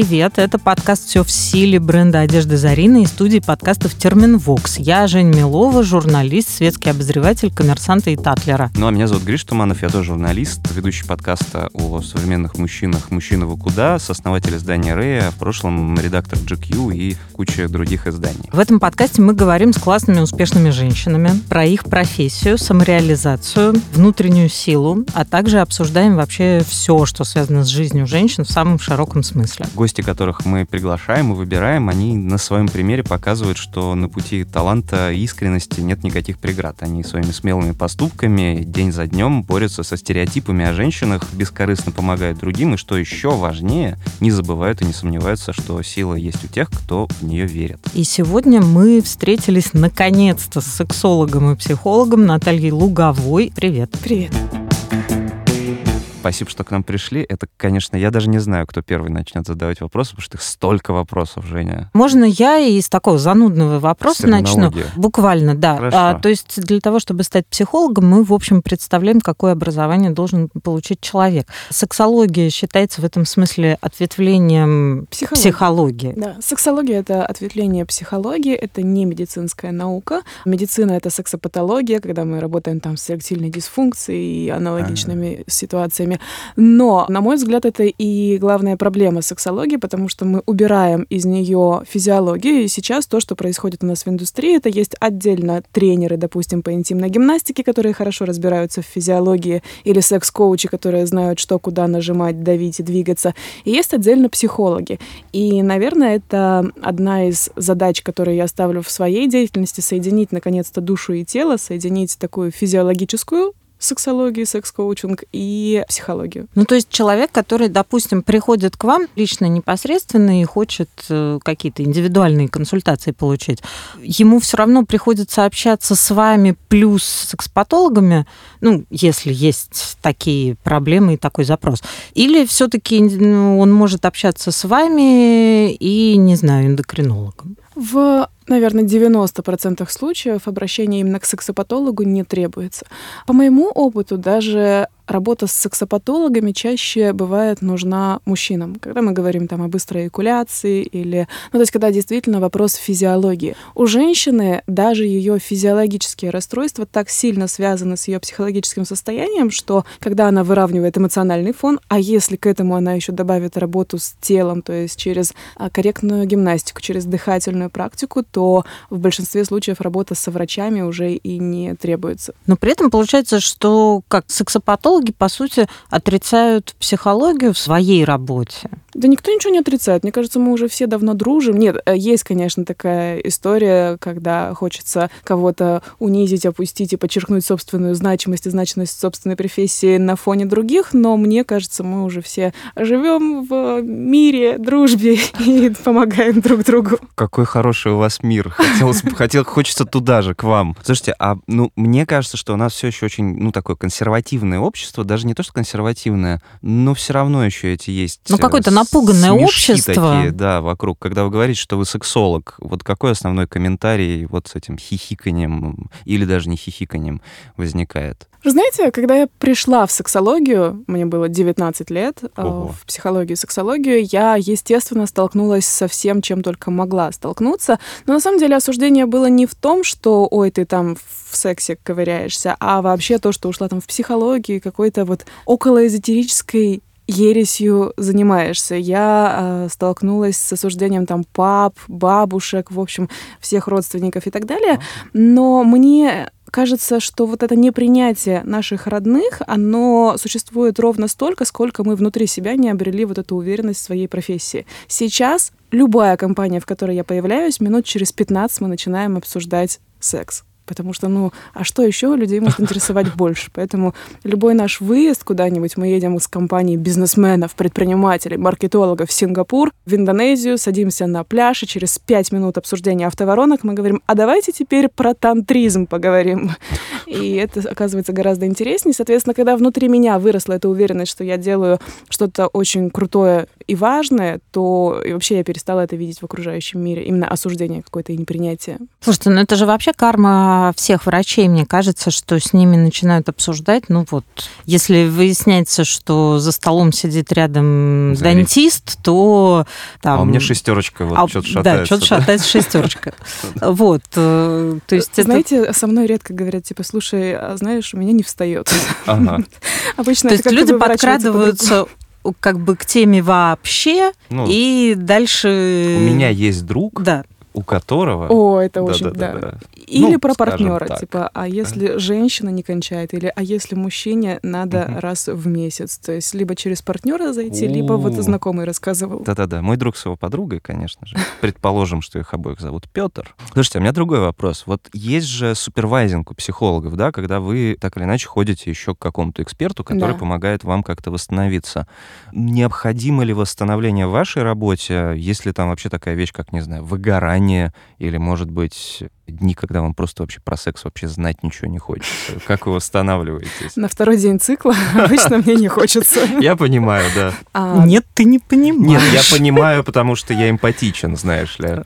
Привет, это подкаст «Все в силе» бренда одежды Зарина и студии подкастов «Терминвокс». Я Жень Милова, журналист, светский обозреватель «Коммерсанта» и «Татлера». Ну, а меня зовут Гриш Туманов, я тоже журналист, ведущий подкаста о современных мужчинах «Мужчина вы куда», сооснователь издания «Рея», в прошлом редактор GQ и куча других изданий. В этом подкасте мы говорим с классными, успешными женщинами про их профессию, самореализацию, внутреннюю силу, а также обсуждаем вообще все, что связано с жизнью женщин в самом широком смысле. Гости, которых мы приглашаем и выбираем, они на своем примере показывают, что на пути таланта и искренности нет никаких преград. Они своими смелыми поступками день за днем борются со стереотипами о женщинах, бескорыстно помогают другим, и что еще важнее, не забывают и не сомневаются, что сила есть у тех, кто в нее верит. И сегодня мы встретились наконец-то с сексологом и психологом Натальей Луговой. Привет. Привет. Спасибо, что к нам пришли. Это, конечно, я даже не знаю, кто первый начнет задавать вопросы, потому что их столько вопросов, Женя. Можно я из такого занудного вопроса начну? Буквально, да. А, то есть для того, чтобы стать психологом, мы, в общем, представляем, какое образование должен получить человек. Сексология считается в этом смысле ответвлением психологии. психологии. Да, сексология — это ответвление психологии, это не медицинская наука. Медицина — это сексопатология, когда мы работаем там с эректильной дисфункцией и аналогичными ага. ситуациями проблеме. Но, на мой взгляд, это и главная проблема сексологии, потому что мы убираем из нее физиологию, и сейчас то, что происходит у нас в индустрии, это есть отдельно тренеры, допустим, по интимной гимнастике, которые хорошо разбираются в физиологии, или секс-коучи, которые знают, что куда нажимать, давить и двигаться. И есть отдельно психологи. И, наверное, это одна из задач, которые я ставлю в своей деятельности, соединить, наконец-то, душу и тело, соединить такую физиологическую сексологию, секс-коучинг и психологию. Ну, то есть человек, который, допустим, приходит к вам лично непосредственно и хочет э, какие-то индивидуальные консультации получить, ему все равно приходится общаться с вами плюс с секс-патологами, ну, если есть такие проблемы и такой запрос. Или все-таки ну, он может общаться с вами и, не знаю, эндокринологом? В наверное, 90% случаев обращение именно к сексопатологу не требуется. По моему опыту, даже работа с сексопатологами чаще бывает нужна мужчинам, когда мы говорим там о быстрой экуляции или, ну, то есть когда действительно вопрос физиологии. У женщины даже ее физиологические расстройства так сильно связаны с ее психологическим состоянием, что когда она выравнивает эмоциональный фон, а если к этому она еще добавит работу с телом, то есть через а, корректную гимнастику, через дыхательную практику, то в большинстве случаев работа со врачами уже и не требуется. Но при этом получается, что как сексопатолог психологи, по сути, отрицают психологию в своей работе. Да никто ничего не отрицает. Мне кажется, мы уже все давно дружим. Нет, э, есть, конечно, такая история, когда хочется кого-то унизить, опустить и подчеркнуть собственную значимость и значимость собственной профессии на фоне других, но мне кажется, мы уже все живем в мире, дружбе и помогаем друг другу. Какой хороший у вас мир. Хотел, хотел, хочется туда же, к вам. Слушайте, а ну, мне кажется, что у нас все еще очень, ну, такое консервативное общество, даже не то, что консервативное, но все равно еще эти есть. Ну, какой-то напуганное общество. такие, да, вокруг. Когда вы говорите, что вы сексолог, вот какой основной комментарий вот с этим хихиканием или даже не хихиканием возникает? Вы знаете, когда я пришла в сексологию, мне было 19 лет, э, Ого. в психологию и сексологию, я, естественно, столкнулась со всем, чем только могла столкнуться. Но на самом деле осуждение было не в том, что, ой, ты там в сексе ковыряешься, а вообще то, что ушла там в психологию, какой-то вот околоэзотерической ересью занимаешься. Я э, столкнулась с осуждением там пап, бабушек, в общем, всех родственников и так далее. Но мне кажется, что вот это непринятие наших родных, оно существует ровно столько, сколько мы внутри себя не обрели вот эту уверенность в своей профессии. Сейчас любая компания, в которой я появляюсь, минут через 15 мы начинаем обсуждать секс потому что, ну, а что еще людей может интересовать больше? Поэтому любой наш выезд куда-нибудь, мы едем из компании бизнесменов, предпринимателей, маркетологов в Сингапур, в Индонезию, садимся на пляж, и через пять минут обсуждения автоворонок мы говорим, а давайте теперь про тантризм поговорим. И это оказывается гораздо интереснее. Соответственно, когда внутри меня выросла эта уверенность, что я делаю что-то очень крутое и важное, то и вообще я перестала это видеть в окружающем мире. Именно осуждение какое-то и непринятие. Слушайте, ну это же вообще карма всех врачей. Мне кажется, что с ними начинают обсуждать. Ну вот, если выясняется, что за столом сидит рядом Зарит. дантист, то там... А у меня шестерочка, вот а, что-то шатается. Да, что-то шатается шестерочка. Вот, э, то есть Знаете, со мной редко говорят, типа, слушай, а знаешь, у меня не встает. Обычно То есть люди подкрадываются как бы к теме вообще, ну, и дальше... У меня есть друг, да у которого... О, это очень, да. да. Или ну, про партнера, так. типа, а если женщина не кончает, или а если мужчине надо угу. раз в месяц, то есть либо через партнера зайти, У-у-у. либо вот знакомый рассказывал. Да-да-да, мой друг с его подругой, конечно же. Предположим, что их обоих зовут Петр. Слушайте, у меня другой вопрос. Вот есть же супервайзинг у психологов, да, когда вы так или иначе ходите еще к какому-то эксперту, который да. помогает вам как-то восстановиться. Необходимо ли восстановление в вашей работе, если там вообще такая вещь, как, не знаю, выгорание или, может быть, дни, когда вам просто вообще про секс вообще знать ничего не хочется? Как вы восстанавливаетесь? На второй день цикла обычно мне не хочется. Я понимаю, да. А, Нет, ты не понимаешь. Нет, я понимаю, потому что я эмпатичен, знаешь ли.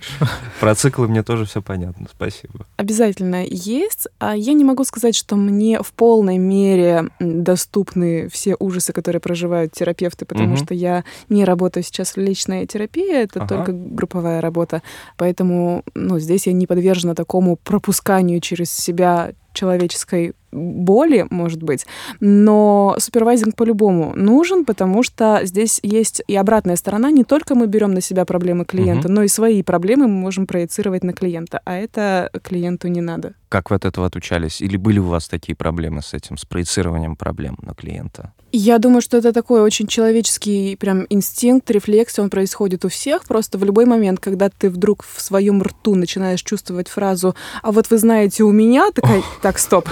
Про циклы мне тоже все понятно. Спасибо. Обязательно есть. А я не могу сказать, что мне в полной мере доступны все ужасы, которые проживают терапевты, потому что я не работаю сейчас в личной терапии, это только групповая работа. Поэтому ну, здесь я не подвержена такому такому пропусканию через себя человеческой боли, может быть, но супервайзинг по-любому нужен, потому что здесь есть и обратная сторона. Не только мы берем на себя проблемы клиента, угу. но и свои проблемы мы можем проецировать на клиента, а это клиенту не надо. Как вы от этого отучались? Или были у вас такие проблемы с этим, с проецированием проблем на клиента? Я думаю, что это такой очень человеческий прям инстинкт, рефлекс, он происходит у всех. Просто в любой момент, когда ты вдруг в своем рту начинаешь чувствовать фразу «А вот вы знаете, у меня...» такая «Так, стоп,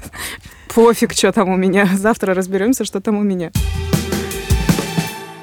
пофиг, что там у меня, завтра разберемся, что там у меня».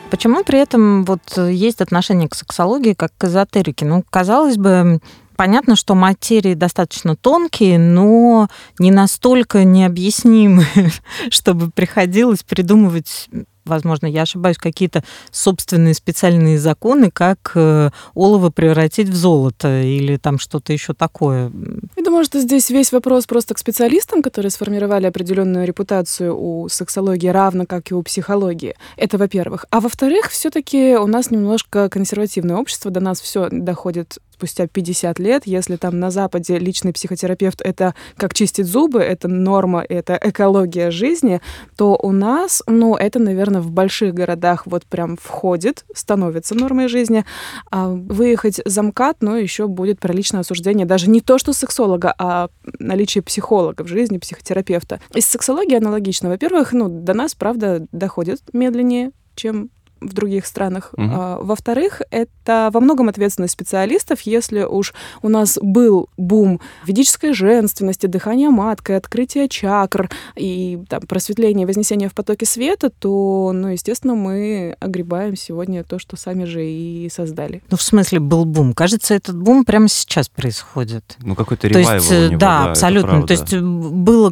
Почему при этом вот есть отношение к сексологии как к эзотерике? Ну, казалось бы, понятно, что материи достаточно тонкие, но не настолько необъяснимые, чтобы приходилось придумывать возможно, я ошибаюсь, какие-то собственные специальные законы, как э, олово превратить в золото или там что-то еще такое. Я думаю, что здесь весь вопрос просто к специалистам, которые сформировали определенную репутацию у сексологии, равно как и у психологии. Это во-первых. А во-вторых, все-таки у нас немножко консервативное общество, до нас все доходит спустя 50 лет, если там на Западе личный психотерапевт — это как чистить зубы, это норма, это экология жизни, то у нас, ну, это, наверное, в больших городах вот прям входит, становится нормой жизни. А выехать за МКАД, ну, еще будет про личное осуждение. Даже не то, что сексолога, а наличие психолога в жизни, психотерапевта. Из сексологии аналогично. Во-первых, ну, до нас, правда, доходит медленнее, чем в других странах. Угу. А, во-вторых, это во многом ответственность специалистов. Если уж у нас был бум ведической женственности, дыхания маткой, открытия чакр и там, просветление, вознесение в потоке света, то, ну, естественно, мы огребаем сегодня то, что сами же и создали. Ну, в смысле, был бум. Кажется, этот бум прямо сейчас происходит. Ну, какой-то ревайвал есть, у него, да, да, абсолютно. То есть было,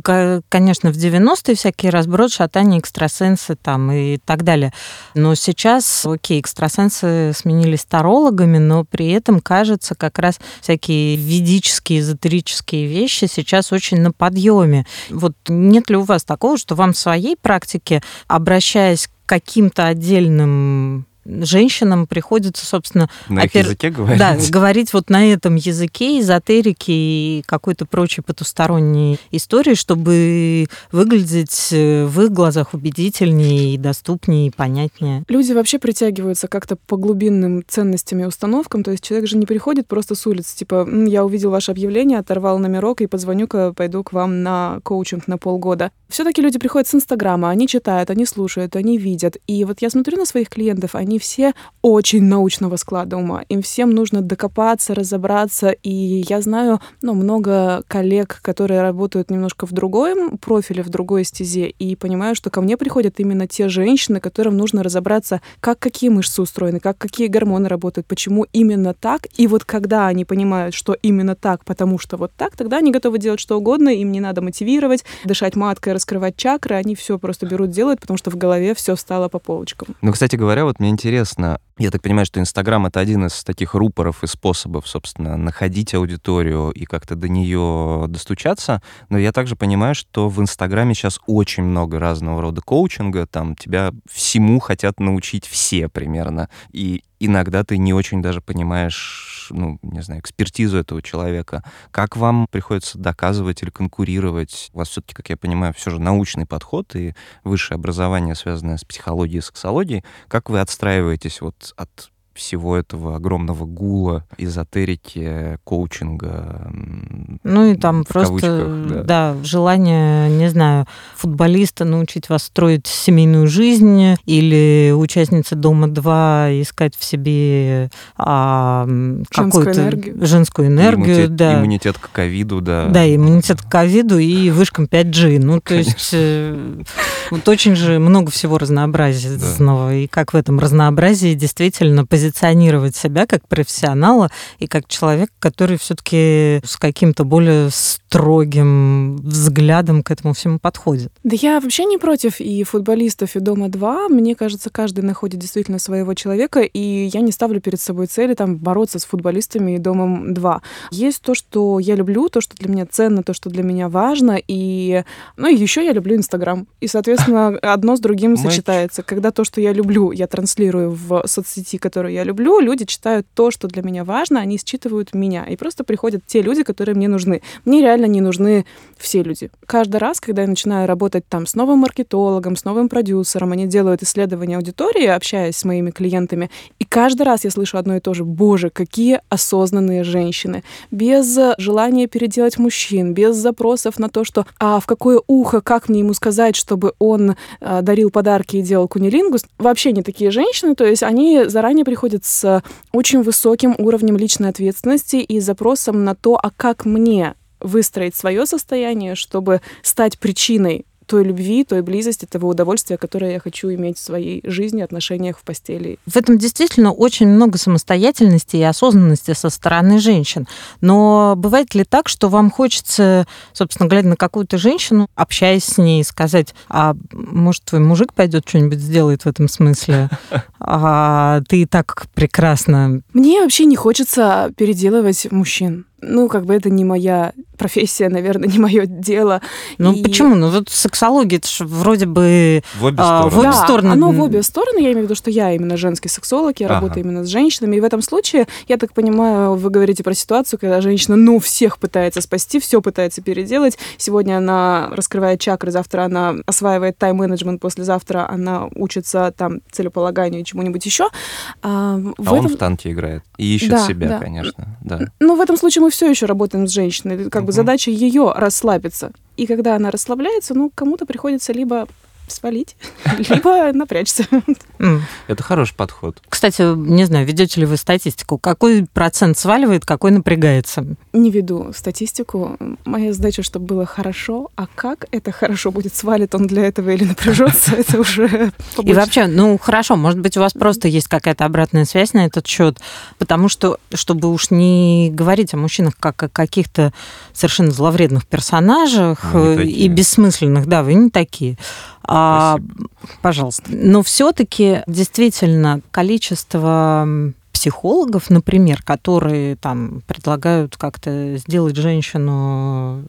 конечно, в 90-е всякие разброд, шатания, экстрасенсы там и так далее. Но сейчас сейчас, окей, экстрасенсы сменились тарологами, но при этом, кажется, как раз всякие ведические, эзотерические вещи сейчас очень на подъеме. Вот нет ли у вас такого, что вам в своей практике, обращаясь к каким-то отдельным женщинам приходится, собственно... На опер... их языке говорить? Да, говорить вот на этом языке эзотерики и какой-то прочей потусторонней истории, чтобы выглядеть э, в их глазах убедительнее и доступнее, и понятнее. Люди вообще притягиваются как-то по глубинным ценностям и установкам, то есть человек же не приходит просто с улицы, типа, я увидел ваше объявление, оторвал номерок и позвоню-ка, пойду к вам на коучинг на полгода. Все-таки люди приходят с Инстаграма, они читают, они слушают, они видят. И вот я смотрю на своих клиентов, они они все очень научного склада ума. Им всем нужно докопаться, разобраться. И я знаю ну, много коллег, которые работают немножко в другом профиле, в другой стезе, и понимаю, что ко мне приходят именно те женщины, которым нужно разобраться, как какие мышцы устроены, как какие гормоны работают, почему именно так. И вот когда они понимают, что именно так, потому что вот так, тогда они готовы делать что угодно, им не надо мотивировать, дышать маткой, раскрывать чакры, они все просто берут, делают, потому что в голове все встало по полочкам. Ну, кстати говоря, вот мне интересно, интересно, я так понимаю, что Инстаграм — это один из таких рупоров и способов, собственно, находить аудиторию и как-то до нее достучаться. Но я также понимаю, что в Инстаграме сейчас очень много разного рода коучинга. Там тебя всему хотят научить все примерно. И иногда ты не очень даже понимаешь, ну, не знаю, экспертизу этого человека. Как вам приходится доказывать или конкурировать? У вас все-таки, как я понимаю, все же научный подход и высшее образование, связанное с психологией и сексологией. Как вы отстраиваетесь вот от всего этого огромного гула, эзотерики, коучинга. Ну и там просто, да. да, желание, не знаю, футболиста научить вас строить семейную жизнь или участница Дома-2 искать в себе а, какую-то энергию. женскую энергию. Иммунитет, да. иммунитет к ковиду, да. Да, иммунитет к ковиду и вышкам 5G. Ну, то Конечно. есть э, вот очень же много всего разнообразного. Да. И как в этом разнообразии действительно позитивно позиционировать себя как профессионала и как человек, который все-таки с каким-то более строгим взглядом к этому всему подходит. Да я вообще не против и футболистов, и Дома-2. Мне кажется, каждый находит действительно своего человека, и я не ставлю перед собой цели там бороться с футболистами и Домом-2. Есть то, что я люблю, то, что для меня ценно, то, что для меня важно, и ну и еще я люблю Инстаграм. И, соответственно, одно с другим сочетается. Когда то, что я люблю, я транслирую в соцсети, которую я люблю, люди читают то, что для меня важно, они считывают меня. И просто приходят те люди, которые мне нужны. Мне реально не нужны все люди. Каждый раз, когда я начинаю работать там с новым маркетологом, с новым продюсером, они делают исследования аудитории, общаясь с моими клиентами, и каждый раз я слышу одно и то же. Боже, какие осознанные женщины. Без желания переделать мужчин, без запросов на то, что а в какое ухо, как мне ему сказать, чтобы он а, дарил подарки и делал кунилингус. Вообще не такие женщины, то есть они заранее приходят с очень высоким уровнем личной ответственности и запросом на то, а как мне выстроить свое состояние, чтобы стать причиной той любви, той близости, того удовольствия, которое я хочу иметь в своей жизни, отношениях в постели. В этом действительно очень много самостоятельности и осознанности со стороны женщин. Но бывает ли так, что вам хочется, собственно, глядя на какую-то женщину, общаясь с ней, сказать, а может, твой мужик пойдет что-нибудь сделает в этом смысле? А ты и так прекрасно. Мне вообще не хочется переделывать мужчин ну, как бы это не моя профессия, наверное, не мое дело. Ну, и... почему? Ну, вот сексология, это же вроде бы... В обе а, стороны. В обе да, стороны. оно в обе стороны. Я имею в виду, что я именно женский сексолог, я ага. работаю именно с женщинами. И в этом случае, я так понимаю, вы говорите про ситуацию, когда женщина, ну, всех пытается спасти, все пытается переделать. Сегодня она раскрывает чакры, завтра она осваивает тайм-менеджмент, послезавтра она учится там целеполаганию и чему-нибудь еще. А, а этом... он в танке играет и ищет да, себя, да. конечно. Да. Ну, в этом случае мы все еще работаем с женщиной. Как. Бы задача ее расслабиться. И когда она расслабляется, ну, кому-то приходится либо свалить, либо напрячься. Это хороший подход. Кстати, не знаю, ведете ли вы статистику? Какой процент сваливает, какой напрягается? Не веду статистику. Моя задача, чтобы было хорошо, а как это хорошо будет, свалит он для этого или напряжется, это уже И вообще, ну хорошо, может быть, у вас просто есть какая-то обратная связь на этот счет, потому что, чтобы уж не говорить о мужчинах как о каких-то совершенно зловредных персонажах и бессмысленных, да, вы не такие. А, пожалуйста. Но все-таки действительно количество психологов, например, которые там предлагают как-то сделать женщину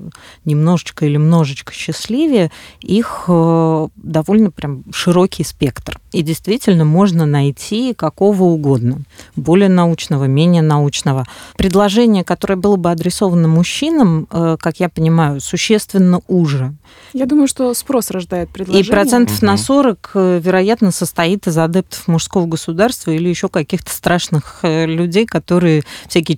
немножечко или множечко счастливее, их э, довольно прям широкий спектр. И действительно можно найти какого угодно, более научного, менее научного. Предложение, которое было бы адресовано мужчинам, э, как я понимаю, существенно уже. Я думаю, что спрос рождает предложение. И процентов угу. на 40, э, вероятно, состоит из адептов мужского государства или еще каких-то страшных э, людей, которые всякие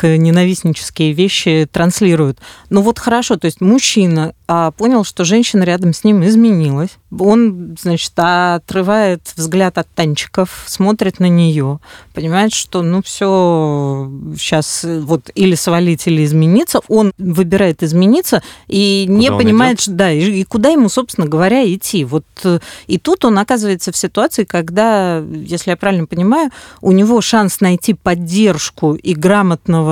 человеческо-ненавистнические вещи транслируют. Ну вот хорошо, то есть мужчина а, понял, что женщина рядом с ним изменилась. Он, значит, отрывает взгляд от танчиков, смотрит на нее, понимает, что ну все, сейчас вот или свалить, или измениться. Он выбирает измениться и куда не понимает, что, да, и, и куда ему, собственно говоря, идти. Вот и тут он оказывается в ситуации, когда, если я правильно понимаю, у него шанс найти поддержку и грамотного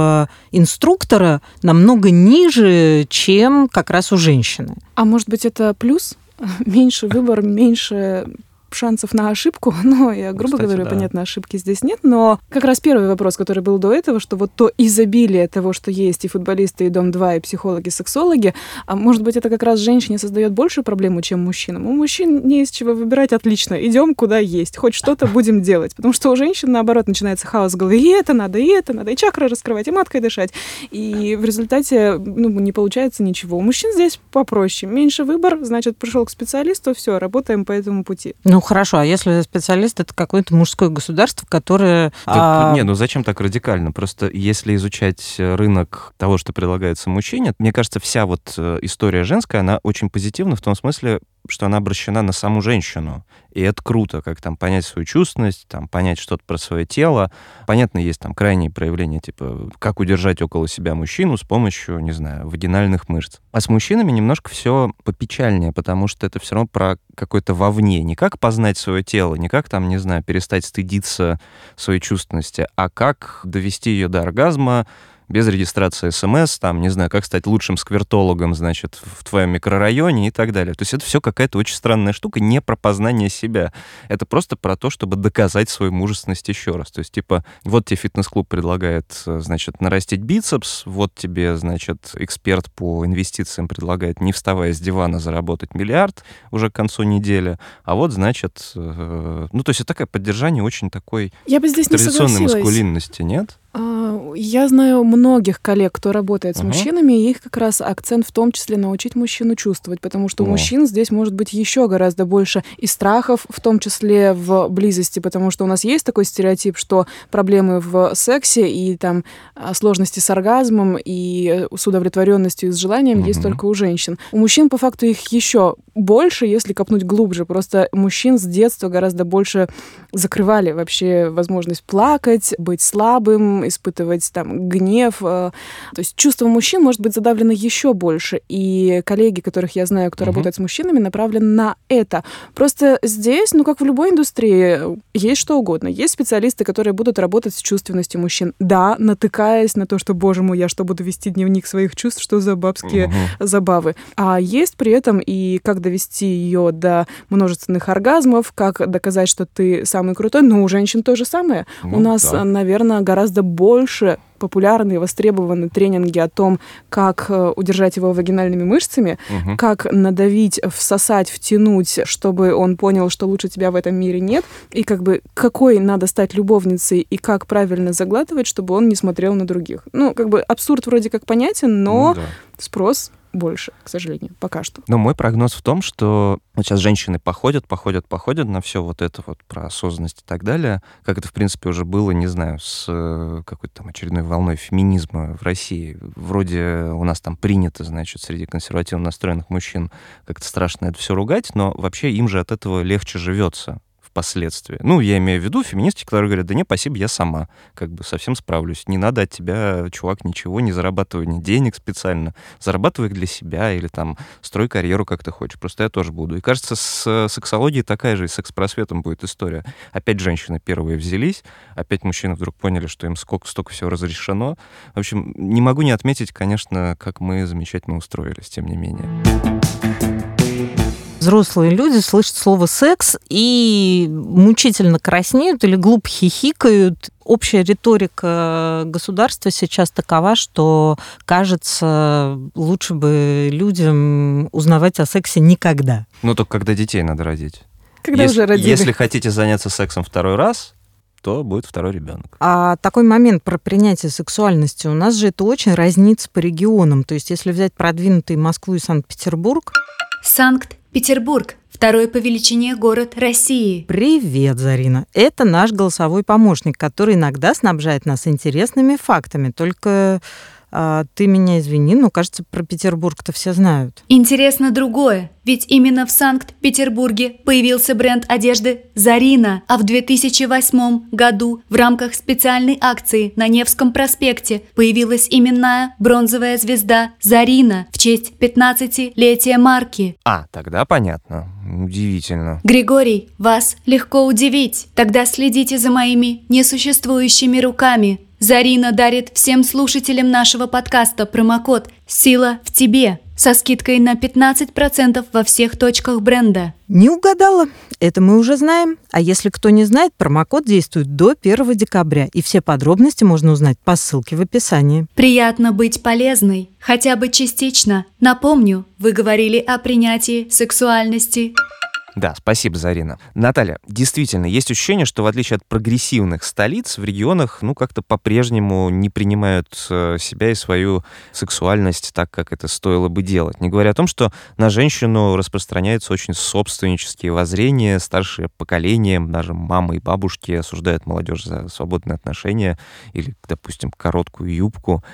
инструктора намного ниже, чем как раз у женщины. А может быть, это плюс? Меньше выбор, меньше шансов на ошибку, но я грубо Кстати, говорю, да. понятно, ошибки здесь нет, но как раз первый вопрос, который был до этого, что вот то изобилие того, что есть и футболисты, и Дом-2, и психологи, сексологи, а может быть, это как раз женщине создает большую проблему, чем мужчинам. У мужчин не из чего выбирать, отлично, идем куда есть, хоть что-то будем делать, потому что у женщин, наоборот, начинается хаос в голове, и это надо, и это надо, и чакры раскрывать, и маткой дышать, и в результате ну, не получается ничего. У мужчин здесь попроще, меньше выбор, значит, пришел к специалисту, все, работаем по этому пути. Ну хорошо, а если специалист это какое-то мужское государство, которое... Да, а... Не, ну зачем так радикально? Просто если изучать рынок того, что предлагается мужчине, мне кажется, вся вот э, история женская, она очень позитивна в том смысле, что она обращена на саму женщину. И это круто, как там понять свою чувственность, там понять что-то про свое тело. Понятно, есть там крайние проявления, типа, как удержать около себя мужчину с помощью, не знаю, вагинальных мышц. А с мужчинами немножко все попечальнее, потому что это все равно про какое-то вовне. Не как познать свое тело, не как там, не знаю, перестать стыдиться своей чувственности, а как довести ее до оргазма, без регистрации СМС, там, не знаю, как стать лучшим сквертологом, значит, в твоем микрорайоне и так далее. То есть это все какая-то очень странная штука, не про познание себя. Это просто про то, чтобы доказать свою мужественность еще раз. То есть, типа, вот тебе фитнес-клуб предлагает, значит, нарастить бицепс, вот тебе, значит, эксперт по инвестициям предлагает, не вставая с дивана, заработать миллиард уже к концу недели, а вот, значит, э, ну, то есть это такое поддержание очень такой Я бы здесь традиционной маскулинности, нет? А, я знаю многих коллег, кто работает с uh-huh. мужчинами, и их как раз акцент в том числе научить мужчину чувствовать, потому что у мужчин здесь может быть еще гораздо больше и страхов, в том числе в близости, потому что у нас есть такой стереотип, что проблемы в сексе и там а, сложности с оргазмом и с удовлетворенностью и с желанием uh-huh. есть только у женщин. У мужчин по факту их еще больше, если копнуть глубже. Просто мужчин с детства гораздо больше закрывали вообще возможность плакать, быть слабым, испытывать там гнев. Э, то есть чувство мужчин может быть задавлено еще больше. И коллеги, которых я знаю, кто угу. работает с мужчинами, направлены на это. Просто здесь, ну как в любой индустрии, есть что угодно. Есть специалисты, которые будут работать с чувственностью мужчин. Да, натыкаясь на то, что, боже мой, я что, буду вести дневник своих чувств, что за бабские угу. забавы. А есть при этом и как довести ее до множественных оргазмов, как доказать, что ты самый крутой. Но у женщин то же самое. Ну, у нас, да. наверное, гораздо больше популярны и востребованы тренинги о том, как э, удержать его вагинальными мышцами, угу. как надавить, всосать, втянуть, чтобы он понял, что лучше тебя в этом мире нет, и как бы какой надо стать любовницей и как правильно заглатывать, чтобы он не смотрел на других. Ну, как бы абсурд вроде как понятен, но ну, да. спрос больше, к сожалению, пока что. Но мой прогноз в том, что вот сейчас женщины походят, походят, походят на все вот это вот про осознанность и так далее, как это, в принципе, уже было, не знаю, с э, какой-то там очередной волной феминизма в России. Вроде у нас там принято, значит, среди консервативно настроенных мужчин как-то страшно это все ругать, но вообще им же от этого легче живется впоследствии. Ну, я имею в виду феминистки, которые говорят, да не, спасибо, я сама как бы совсем справлюсь. Не надо от тебя, чувак, ничего, не зарабатывай ни денег специально. Зарабатывай их для себя или там строй карьеру, как ты хочешь. Просто я тоже буду. И кажется, с сексологией такая же, и с секс-просветом будет история. Опять женщины первые взялись, опять мужчины вдруг поняли, что им сколько, столько всего разрешено. В общем, не могу не отметить, конечно, как мы замечательно устроились, тем не менее взрослые люди слышат слово «секс» и мучительно краснеют или глупо хихикают. Общая риторика государства сейчас такова, что, кажется, лучше бы людям узнавать о сексе никогда. Ну, только когда детей надо родить. Когда если, уже родили. Если хотите заняться сексом второй раз, то будет второй ребенок. А такой момент про принятие сексуальности, у нас же это очень разнится по регионам. То есть если взять продвинутые Москву и Санкт-Петербург... Санкт Петербург – второй по величине город России. Привет, Зарина. Это наш голосовой помощник, который иногда снабжает нас интересными фактами. Только ты меня извини, но, кажется, про Петербург-то все знают. Интересно другое. Ведь именно в Санкт-Петербурге появился бренд одежды «Зарина», а в 2008 году в рамках специальной акции на Невском проспекте появилась именная бронзовая звезда «Зарина» в честь 15-летия марки. А, тогда понятно. Удивительно. Григорий, вас легко удивить. Тогда следите за моими несуществующими руками. Зарина дарит всем слушателям нашего подкаста промокод «Сила в тебе» со скидкой на 15% во всех точках бренда. Не угадала. Это мы уже знаем. А если кто не знает, промокод действует до 1 декабря, и все подробности можно узнать по ссылке в описании. Приятно быть полезной, хотя бы частично. Напомню, вы говорили о принятии сексуальности. Да, спасибо, Зарина. Наталья, действительно, есть ощущение, что в отличие от прогрессивных столиц, в регионах, ну, как-то по-прежнему не принимают э, себя и свою сексуальность так, как это стоило бы делать. Не говоря о том, что на женщину распространяются очень собственнические воззрения, старшее поколение, даже мамы и бабушки осуждают молодежь за свободные отношения или, допустим, короткую юбку.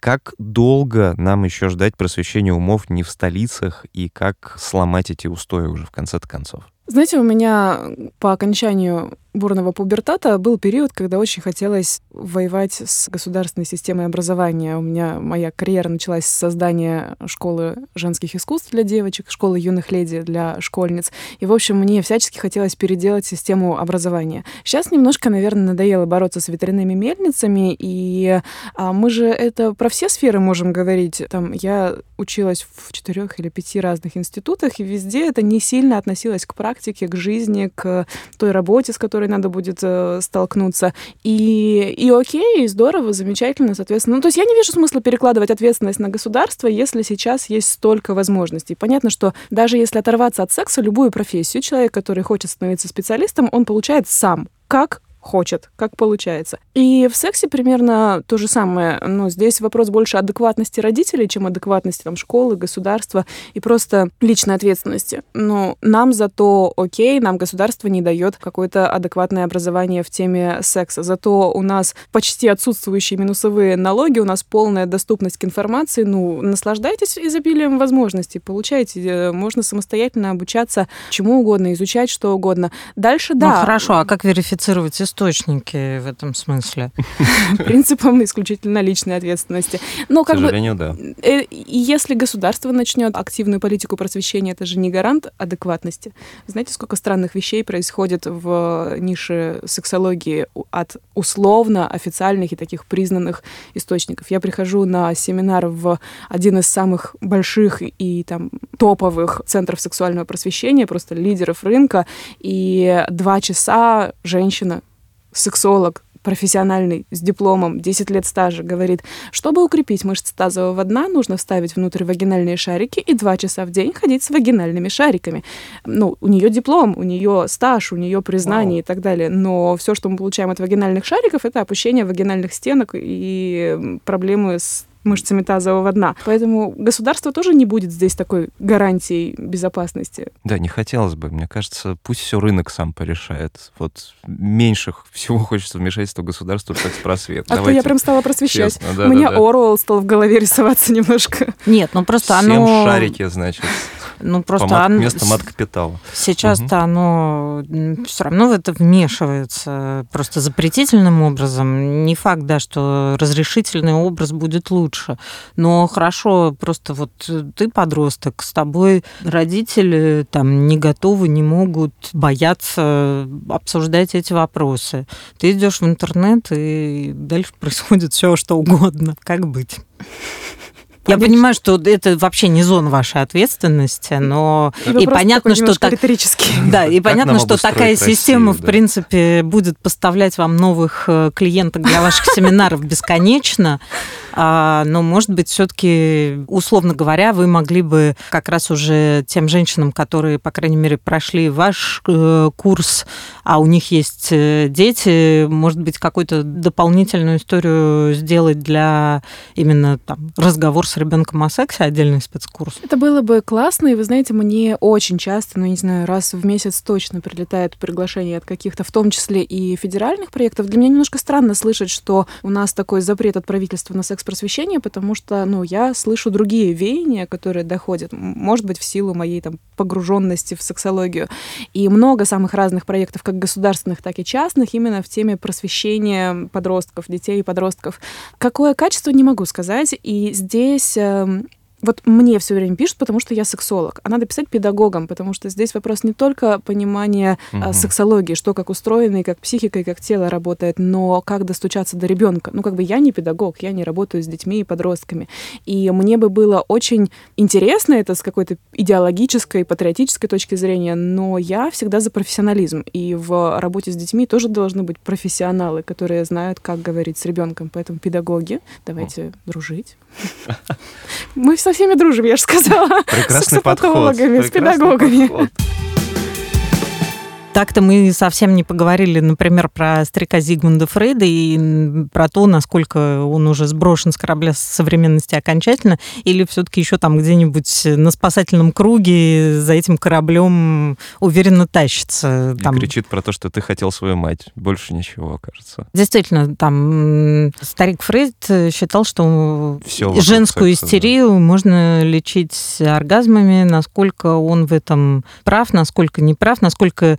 Как долго нам еще ждать просвещения умов не в столицах и как сломать эти устои уже в конце-то концов? czasów. Знаете, у меня по окончанию бурного пубертата был период, когда очень хотелось воевать с государственной системой образования. У меня моя карьера началась с создания школы женских искусств для девочек, школы юных леди для школьниц. И, в общем, мне всячески хотелось переделать систему образования. Сейчас немножко, наверное, надоело бороться с ветряными мельницами, и а, мы же это про все сферы можем говорить. Там я училась в четырех или пяти разных институтах, и везде это не сильно относилось к практике, к жизни, к той работе, с которой надо будет э, столкнуться. И, и окей, и здорово, замечательно, соответственно. Ну, то есть я не вижу смысла перекладывать ответственность на государство, если сейчас есть столько возможностей. Понятно, что даже если оторваться от секса, любую профессию, человек, который хочет становиться специалистом, он получает сам как хочет, как получается. И в сексе примерно то же самое. Но здесь вопрос больше адекватности родителей, чем адекватности там, школы, государства и просто личной ответственности. Но нам зато окей, нам государство не дает какое-то адекватное образование в теме секса. Зато у нас почти отсутствующие минусовые налоги, у нас полная доступность к информации. Ну, наслаждайтесь изобилием возможностей, получайте. Э, можно самостоятельно обучаться чему угодно, изучать что угодно. Дальше, да. Ну, хорошо, а как верифицировать источники в этом смысле. Принципом исключительно личной ответственности. Но как К сожалению, бы, да. Э, если государство начнет активную политику просвещения, это же не гарант адекватности. Знаете, сколько странных вещей происходит в нише сексологии от условно официальных и таких признанных источников. Я прихожу на семинар в один из самых больших и там топовых центров сексуального просвещения, просто лидеров рынка, и два часа женщина сексолог, профессиональный, с дипломом, 10 лет стажа, говорит, чтобы укрепить мышцы тазового дна, нужно вставить внутрь вагинальные шарики и два часа в день ходить с вагинальными шариками. Ну, у нее диплом, у нее стаж, у нее признание Вау. и так далее. Но все, что мы получаем от вагинальных шариков, это опущение вагинальных стенок и проблемы с мышцами тазового дна. Поэтому государство тоже не будет здесь такой гарантией безопасности. Да, не хотелось бы. Мне кажется, пусть все рынок сам порешает. Вот меньше всего хочется вмешательства государства в секс-просвет. А то я прям стала просвещать. Честно, да, У меня да, да. Оруэлл стал в голове рисоваться немножко. Нет, ну просто Всем оно... шарики, значит. Ну, просто По оно... Вместо мат-капитала. Сейчас-то угу. оно все равно в это вмешивается просто запретительным образом. Не факт, да, что разрешительный образ будет лучше. Но хорошо, просто вот ты подросток, с тобой родители там не готовы, не могут, боятся обсуждать эти вопросы. Ты идешь в интернет, и дальше происходит все, что угодно. Как быть? Я понимаю, что это вообще не зона вашей ответственности, но и понятно, что так, да, и понятно, что такая система, в принципе, будет поставлять вам новых э, клиенток для ваших семинаров бесконечно. А, но, может быть, все-таки, условно говоря, вы могли бы как раз уже тем женщинам, которые, по крайней мере, прошли ваш э, курс, а у них есть э, дети, может быть, какую-то дополнительную историю сделать для именно там разговор с ребенком о сексе, отдельный спецкурс. Это было бы классно, и вы знаете, мне очень часто, ну, не знаю, раз в месяц точно прилетает приглашение от каких-то, в том числе и федеральных проектов. Для меня немножко странно слышать, что у нас такой запрет от правительства на секс просвещения, потому что, ну, я слышу другие веяния, которые доходят, может быть, в силу моей там погруженности в сексологию. И много самых разных проектов, как государственных, так и частных, именно в теме просвещения подростков, детей и подростков. Какое качество, не могу сказать. И здесь эм, вот мне все время пишут, потому что я сексолог, а надо писать педагогам, потому что здесь вопрос не только понимания угу. сексологии, что как устроено, и как психика, и как тело работает, но как достучаться до ребенка. Ну, как бы я не педагог, я не работаю с детьми и подростками. И мне бы было очень интересно это с какой-то идеологической, патриотической точки зрения, но я всегда за профессионализм. И в работе с детьми тоже должны быть профессионалы, которые знают, как говорить с ребенком. Поэтому педагоги, давайте дружить. Мы со всеми дружим, я же сказала. Прекрасный с подход. с педагогами. Подход. Так-то мы совсем не поговорили, например, про старика Зигмунда Фрейда и про то, насколько он уже сброшен с корабля современности окончательно, или все-таки еще там где-нибудь на спасательном круге за этим кораблем уверенно тащится. Там... И кричит про то, что ты хотел свою мать. Больше ничего, кажется. Действительно, там старик Фрейд считал, что Все женскую секса, истерию да. можно лечить оргазмами, насколько он в этом прав, насколько не прав, насколько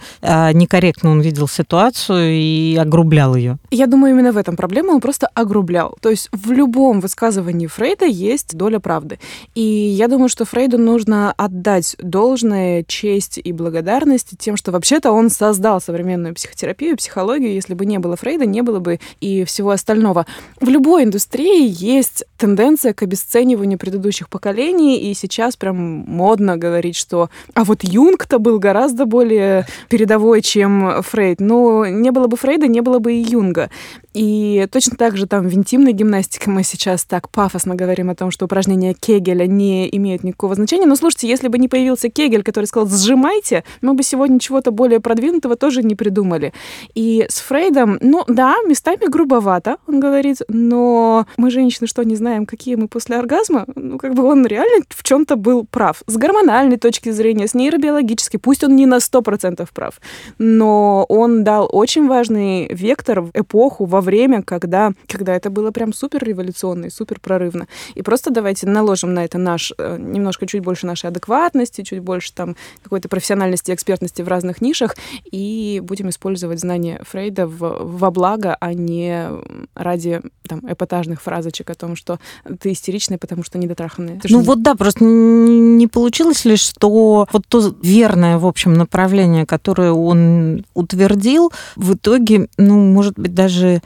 некорректно он видел ситуацию и огрублял ее. Я думаю, именно в этом проблема. Он просто огрублял. То есть в любом высказывании Фрейда есть доля правды. И я думаю, что Фрейду нужно отдать должное честь и благодарность тем, что вообще-то он создал современную психотерапию, психологию. Если бы не было Фрейда, не было бы и всего остального. В любой индустрии есть тенденция к обесцениванию предыдущих поколений, и сейчас прям модно говорить, что а вот Юнг-то был гораздо более передовой передовой, чем Фрейд. Но не было бы Фрейда, не было бы и Юнга. И точно так же там в интимной гимнастике мы сейчас так пафосно говорим о том, что упражнения Кегеля не имеют никакого значения. Но слушайте, если бы не появился Кегель, который сказал «сжимайте», мы бы сегодня чего-то более продвинутого тоже не придумали. И с Фрейдом, ну да, местами грубовато, он говорит, но мы, женщины, что, не знаем, какие мы после оргазма? Ну, как бы он реально в чем-то был прав. С гормональной точки зрения, с нейробиологической, пусть он не на 100% прав, но он дал очень важный вектор в эпоху, во время, когда, когда это было прям супер революционно и супер прорывно. И просто давайте наложим на это наш, э, немножко чуть больше нашей адекватности, чуть больше там какой-то профессиональности, экспертности в разных нишах, и будем использовать знания Фрейда в, во благо, а не ради там, эпатажных фразочек о том, что ты истеричный, потому что недотраханный. Ты ну вот да, просто не получилось ли, что вот то верное, в общем, направление, которое он утвердил, в итоге, ну, может быть, даже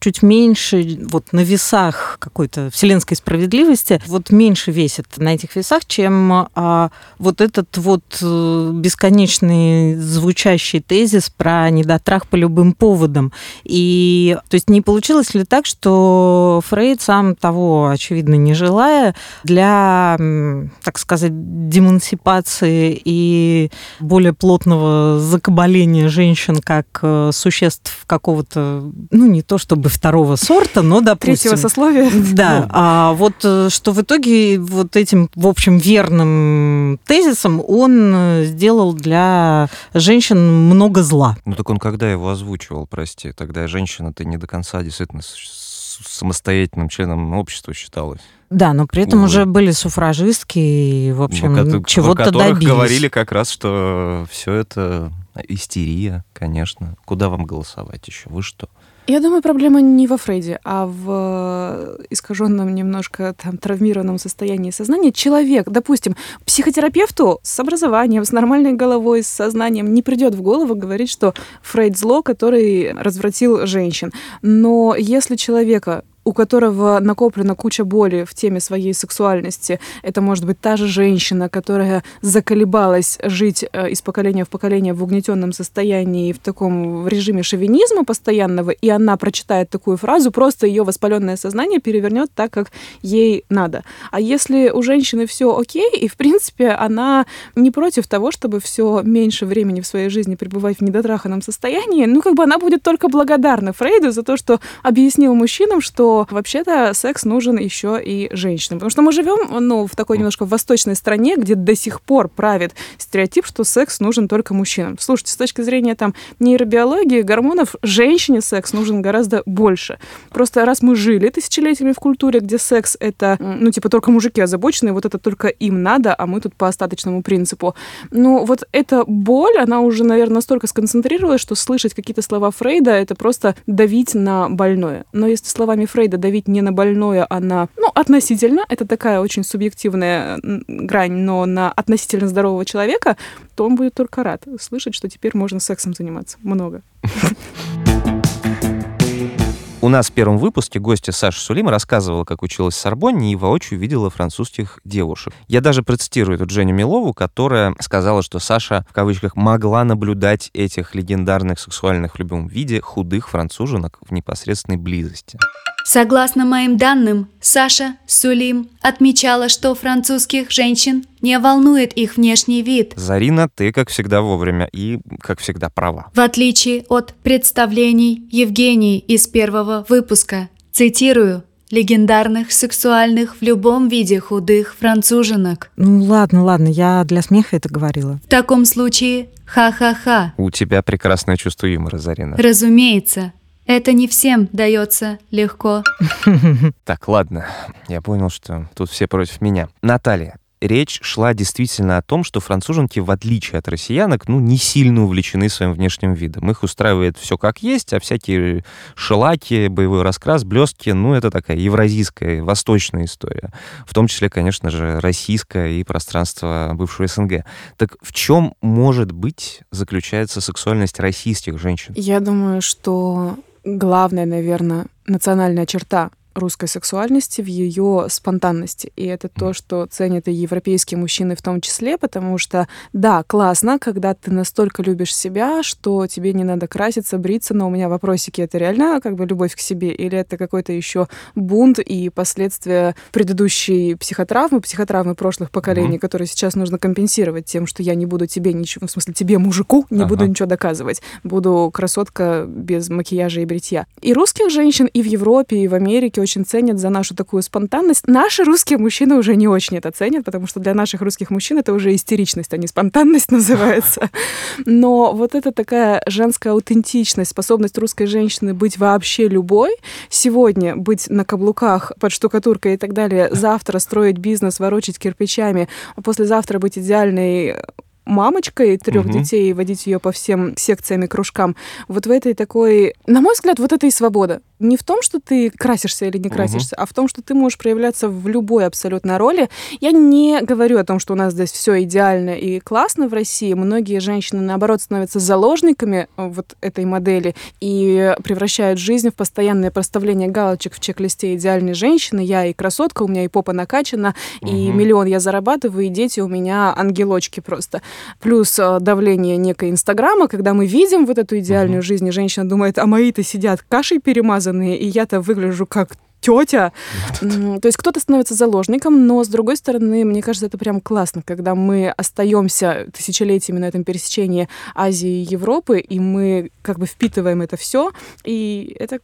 чуть меньше вот на весах какой-то вселенской справедливости, вот меньше весит на этих весах, чем а, вот этот вот э, бесконечный звучащий тезис про недотрах по любым поводам. И то есть не получилось ли так, что Фрейд сам того, очевидно, не желая, для, так сказать, демансипации и более плотного закабаления женщин как э, существ какого-то, ну не то чтобы второго сорта, но, допустим... Третьего сословия. Да. Ну. А вот э, что в итоге вот этим, в общем, верным тезисом он э, сделал для женщин много зла. Ну так он когда его озвучивал, прости, тогда женщина-то не до конца действительно самостоятельным членом общества считалась. Да, но при этом Увы. уже были суфражистки и, в общем, чего-то добились. говорили как раз, что все это истерия, конечно. Куда вам голосовать еще? Вы что? Я думаю, проблема не во Фрейде, а в искаженном немножко там травмированном состоянии сознания. Человек, допустим, психотерапевту с образованием, с нормальной головой, с сознанием не придет в голову говорить, что Фрейд зло, который развратил женщин. Но если человека у которого накоплена куча боли в теме своей сексуальности. Это может быть та же женщина, которая заколебалась жить э, из поколения в поколение в угнетенном состоянии, в таком режиме шовинизма постоянного, и она прочитает такую фразу, просто ее воспаленное сознание перевернет так, как ей надо. А если у женщины все окей, и в принципе она не против того, чтобы все меньше времени в своей жизни пребывать в недотраханном состоянии, ну как бы она будет только благодарна Фрейду за то, что объяснил мужчинам, что вообще-то секс нужен еще и женщинам. Потому что мы живем, ну, в такой немножко восточной стране, где до сих пор правит стереотип, что секс нужен только мужчинам. Слушайте, с точки зрения там нейробиологии, гормонов, женщине секс нужен гораздо больше. Просто раз мы жили тысячелетиями в культуре, где секс это, ну, типа, только мужики озабочены, вот это только им надо, а мы тут по остаточному принципу. Ну, вот эта боль, она уже, наверное, настолько сконцентрировалась, что слышать какие-то слова Фрейда — это просто давить на больное. Но если словами Фрейда Фрейда давить не на больное, а на, ну, относительно, это такая очень субъективная грань, но на относительно здорового человека, то он будет только рад слышать, что теперь можно сексом заниматься. Много. У нас в первом выпуске гостья Саша Сулима рассказывала, как училась в Сорбонне и воочию видела французских девушек. Я даже процитирую эту Женю Милову, которая сказала, что Саша, в кавычках, могла наблюдать этих легендарных сексуальных в любом виде худых француженок в непосредственной близости. Согласно моим данным, Саша Сулим отмечала, что французских женщин не волнует их внешний вид. Зарина, ты, как всегда, вовремя и, как всегда, права. В отличие от представлений Евгении из первого выпуска. Цитирую легендарных, сексуальных, в любом виде худых француженок. Ну ладно, ладно, я для смеха это говорила. В таком случае ха-ха-ха. У тебя прекрасное чувство юмора, Зарина. Разумеется, это не всем дается легко. Так, ладно. Я понял, что тут все против меня. Наталья, речь шла действительно о том, что француженки, в отличие от россиянок, ну, не сильно увлечены своим внешним видом. Их устраивает все как есть, а всякие шелаки, боевой раскрас, блестки, ну, это такая евразийская, восточная история. В том числе, конечно же, российское и пространство бывшего СНГ. Так в чем, может быть, заключается сексуальность российских женщин? Я думаю, что главная, наверное, национальная черта русской сексуальности, в ее спонтанности. И это то, что ценят и европейские мужчины в том числе, потому что, да, классно, когда ты настолько любишь себя, что тебе не надо краситься, бриться, но у меня вопросики, это реально как бы любовь к себе, или это какой-то еще бунт и последствия предыдущей психотравмы, психотравмы прошлых поколений, mm-hmm. которые сейчас нужно компенсировать тем, что я не буду тебе ничего, в смысле тебе, мужику, не ага. буду ничего доказывать. Буду красотка без макияжа и бритья. И русских женщин и в Европе, и в Америке очень ценят за нашу такую спонтанность. Наши русские мужчины уже не очень это ценят, потому что для наших русских мужчин это уже истеричность, а не спонтанность называется. Но вот это такая женская аутентичность, способность русской женщины быть вообще любой, сегодня быть на каблуках под штукатуркой и так далее, завтра строить бизнес, ворочать кирпичами, а послезавтра быть идеальной мамочкой трех угу. детей и водить ее по всем секциям и кружкам. Вот в этой такой, на мой взгляд, вот это и свобода. Не в том, что ты красишься или не красишься, угу. а в том, что ты можешь проявляться в любой абсолютно роли. Я не говорю о том, что у нас здесь все идеально и классно в России. Многие женщины, наоборот, становятся заложниками вот этой модели и превращают жизнь в постоянное проставление галочек в чек-листе идеальной женщины. Я и красотка, у меня и попа накачана, угу. и миллион я зарабатываю, и дети у меня ангелочки просто. Плюс э, давление некой Инстаграма, когда мы видим вот эту идеальную mm-hmm. жизнь, и женщина думает, а мои-то сидят кашей перемазанные, и я-то выгляжу как тетя. То есть кто-то становится заложником, но с другой стороны, мне кажется, это прям классно, когда мы остаемся тысячелетиями на этом пересечении Азии и Европы, и мы как бы впитываем это все, и это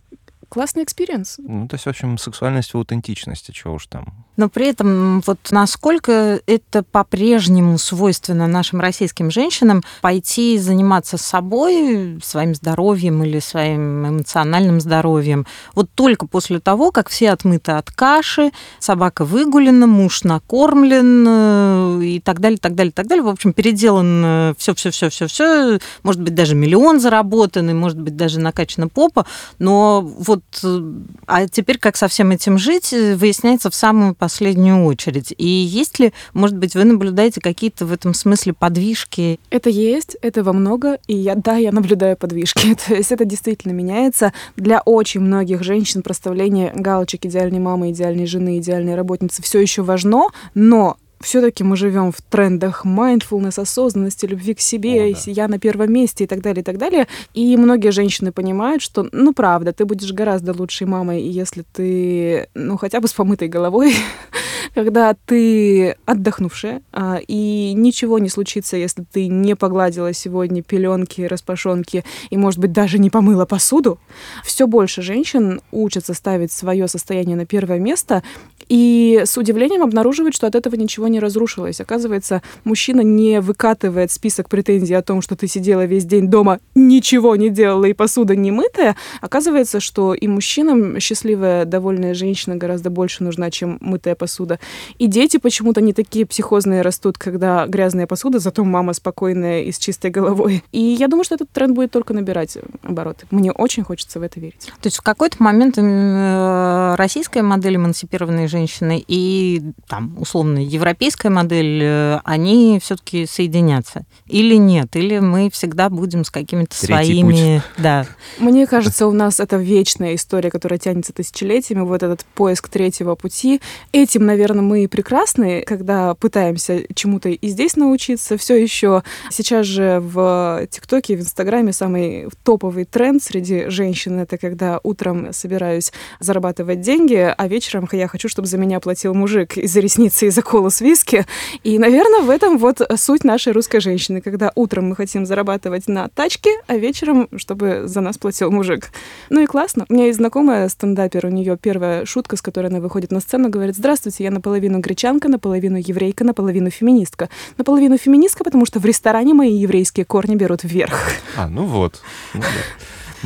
классный experience. Ну, то есть, в общем, сексуальность в аутентичности, чего уж там. Но при этом вот насколько это по-прежнему свойственно нашим российским женщинам пойти заниматься собой, своим здоровьем или своим эмоциональным здоровьем, вот только после того, как все отмыты от каши, собака выгулена, муж накормлен э, и так далее, так далее, так далее. В общем, переделан все, все, все, все, все, может быть, даже миллион заработан, и может быть, даже накачана попа, но вот Э, а теперь как со всем этим жить, э, выясняется в самую последнюю очередь. И есть ли, может быть, вы наблюдаете какие-то в этом смысле подвижки? Это есть, этого много, и я, да, я наблюдаю подвижки. То есть это действительно меняется. Для очень многих женщин проставление галочек идеальной мамы, идеальной жены, идеальной работницы все еще важно, но все-таки мы живем в трендах mindfulness, осознанности, любви к себе, О, да. я на первом месте и так далее, и так далее. И многие женщины понимают, что, ну, правда, ты будешь гораздо лучшей мамой, если ты, ну, хотя бы с помытой головой, когда ты отдохнувшая, а, и ничего не случится, если ты не погладила сегодня пеленки, распашонки и, может быть, даже не помыла посуду. Все больше женщин учатся ставить свое состояние на первое место И с удивлением обнаруживает, что от этого ничего не разрушилось. Оказывается, мужчина не выкатывает список претензий о том, что ты сидела весь день дома, ничего не делала и посуда не мытая. Оказывается, что и мужчинам счастливая, довольная женщина гораздо больше нужна, чем мытая посуда. И дети почему-то не такие психозные растут, когда грязная посуда, зато мама спокойная и с чистой головой. И я думаю, что этот тренд будет только набирать обороты. Мне очень хочется в это верить. То есть в какой-то момент э, российская модель эмансипированной женщины и там условно европейская модель, э, они все-таки соединятся или нет, или мы всегда будем с какими-то своими, путь. да. Мне кажется, у нас это вечная история, которая тянется тысячелетиями. Вот этот поиск третьего пути. Этим, наверное, мы прекрасны, когда пытаемся чему-то и здесь научиться. Все еще сейчас же в ТикТоке, в Инстаграме самый топовый тренд среди женщин это когда утром собираюсь зарабатывать деньги, а вечером я хочу, чтобы за меня платил мужик из-за ресницы и за колу с виски. И, наверное, в этом вот суть нашей русской женщины, когда утром мы хотим зарабатывать на тачке, а вечером, чтобы за нас платил мужик. Ну и классно. У меня есть знакомая стендапер, у нее первая шутка, с которой она выходит на сцену, говорит, здравствуйте, я наполовину гречанка, наполовину еврейка, наполовину феминистка. Наполовину феминистка, потому что в ресторане мои еврейские корни берут вверх. А, ну вот. Ну, да.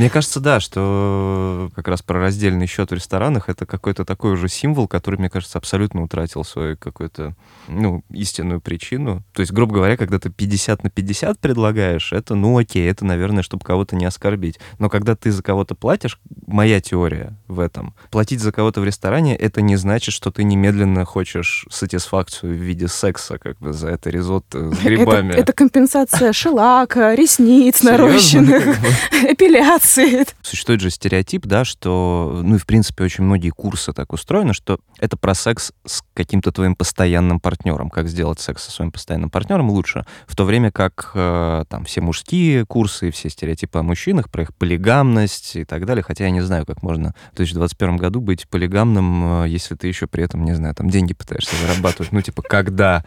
Мне кажется, да, что как раз про раздельный счет в ресторанах это какой-то такой уже символ, который, мне кажется, абсолютно утратил свою какую-то, ну, истинную причину. То есть, грубо говоря, когда ты 50 на 50 предлагаешь, это, ну, окей, это, наверное, чтобы кого-то не оскорбить. Но когда ты за кого-то платишь, моя теория в этом, платить за кого-то в ресторане, это не значит, что ты немедленно хочешь сатисфакцию в виде секса, как бы, за это ризотто с грибами. Это, это компенсация шелака, ресниц нарощенных, эпиляции эмоции. Существует же стереотип, да, что, ну и в принципе очень многие курсы так устроены, что это про секс с каким-то твоим постоянным партнером, как сделать секс со своим постоянным партнером лучше, в то время как э, там все мужские курсы, все стереотипы о мужчинах, про их полигамность и так далее, хотя я не знаю, как можно в 2021 году быть полигамным, э, если ты еще при этом, не знаю, там деньги пытаешься зарабатывать, ну типа когда.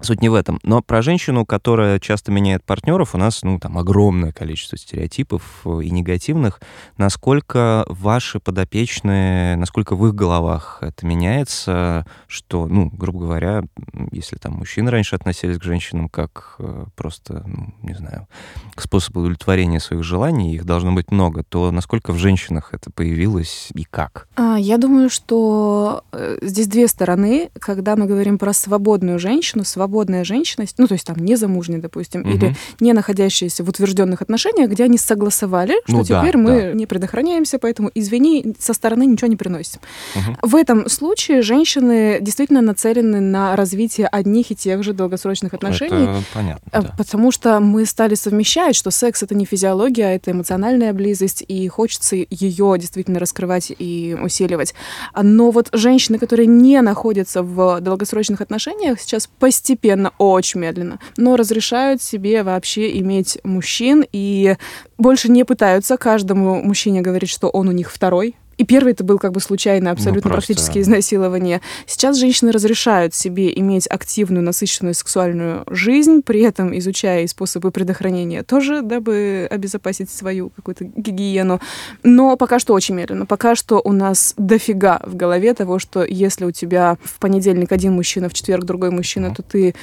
Суть не в этом. Но про женщину, которая часто меняет партнеров, у нас, ну там огромное количество стереотипов, и негативных, насколько ваши подопечные, насколько в их головах это меняется, что, ну, грубо говоря, если там мужчины раньше относились к женщинам как э, просто, ну, не знаю, к способу удовлетворения своих желаний, их должно быть много, то насколько в женщинах это появилось и как? А, я думаю, что э, здесь две стороны. Когда мы говорим про свободную женщину, свободная женщина, ну, то есть там незамужняя, допустим, угу. или не находящаяся в утвержденных отношениях, где они согласны согласовали, что ну, теперь да, мы да. не предохраняемся, поэтому извини, со стороны ничего не приносим. Угу. В этом случае женщины действительно нацелены на развитие одних и тех же долгосрочных отношений. Это понятно. Э, да. Потому что мы стали совмещать, что секс это не физиология, а это эмоциональная близость, и хочется ее действительно раскрывать и усиливать. Но вот женщины, которые не находятся в долгосрочных отношениях, сейчас постепенно, очень медленно, но разрешают себе вообще иметь мужчин и больше не пытаются каждому мужчине говорить, что он у них второй. И первый это был как бы случайно, абсолютно ну, просто... практически изнасилование. Сейчас женщины разрешают себе иметь активную, насыщенную сексуальную жизнь, при этом изучая и способы предохранения тоже, дабы обезопасить свою какую-то гигиену. Но пока что очень медленно. Пока что у нас дофига в голове того, что если у тебя в понедельник один мужчина, в четверг другой мужчина, mm то ты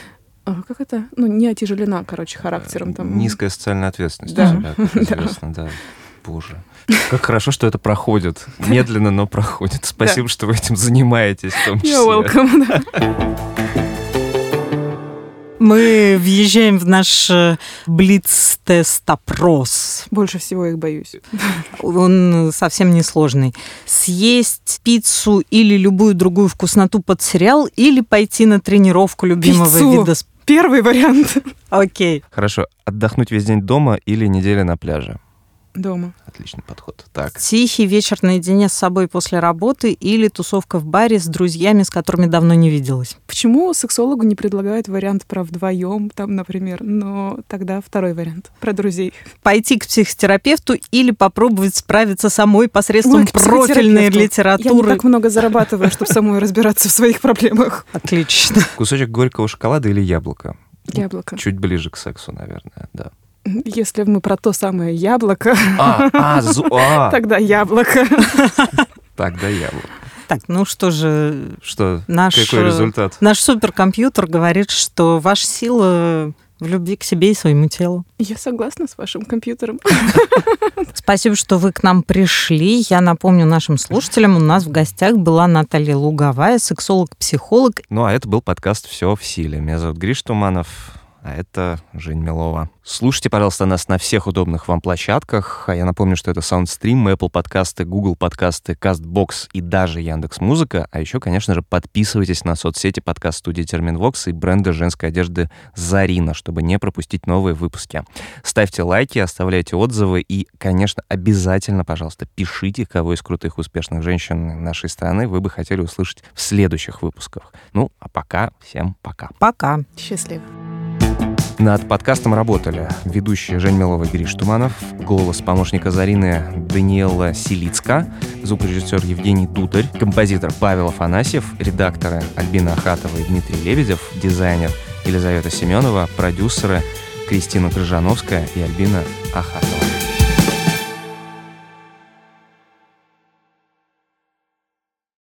а, как это? Ну, не отяжелена, короче, характером. Там. Низкая социальная ответственность да. у тебя, как известно, да. Боже. Как хорошо, что это проходит. Медленно, но проходит. Спасибо, что вы этим занимаетесь в том числе. You're welcome, да. Мы въезжаем в наш э, блиц-тест-опрос. Больше всего их боюсь. Он совсем не сложный. Съесть пиццу или любую другую вкусноту под сериал или пойти на тренировку любимого Пиццу. вида спорта? Первый вариант. Окей. Хорошо. Отдохнуть весь день дома или неделя на пляже? Дома. Отличный подход. Так. Тихий вечер наедине с собой после работы или тусовка в баре с друзьями, с которыми давно не виделась. Почему сексологу не предлагают вариант про вдвоем, там, например? Но тогда второй вариант про друзей. Пойти к психотерапевту или попробовать справиться самой посредством Ой, профильной литературы. Я не так много зарабатываю, чтобы самой разбираться в своих проблемах. Отлично. Кусочек горького шоколада или яблоко? Яблоко. Чуть ближе к сексу, наверное, да. Если мы про то самое яблоко, а, а, зу, а. тогда яблоко. Тогда яблоко. Так, ну что же... Что? Наш, Какой результат? Наш суперкомпьютер говорит, что ваша сила в любви к себе и своему телу. Я согласна с вашим компьютером. Спасибо, что вы к нам пришли. Я напомню нашим слушателям, у нас в гостях была Наталья Луговая, сексолог-психолог. Ну, а это был подкаст «Все в силе». Меня зовут Гриш Туманов а это Жень Милова. Слушайте, пожалуйста, нас на всех удобных вам площадках. А я напомню, что это SoundStream, Apple подкасты, Google подкасты, CastBox и даже Яндекс Музыка. А еще, конечно же, подписывайтесь на соцсети подкаст студии Терминвокс и бренда женской одежды Зарина, чтобы не пропустить новые выпуски. Ставьте лайки, оставляйте отзывы и, конечно, обязательно, пожалуйста, пишите, кого из крутых успешных женщин нашей страны вы бы хотели услышать в следующих выпусках. Ну, а пока всем пока. Пока. Счастливо. Над подкастом работали ведущие Жень Милова и Гриш Туманов, голос помощника Зарины Даниэла Силицка, звукорежиссер Евгений Дударь, композитор Павел Афанасьев, редакторы Альбина Ахатова и Дмитрий Лебедев, дизайнер Елизавета Семенова, продюсеры Кристина Крыжановская и Альбина Ахатова.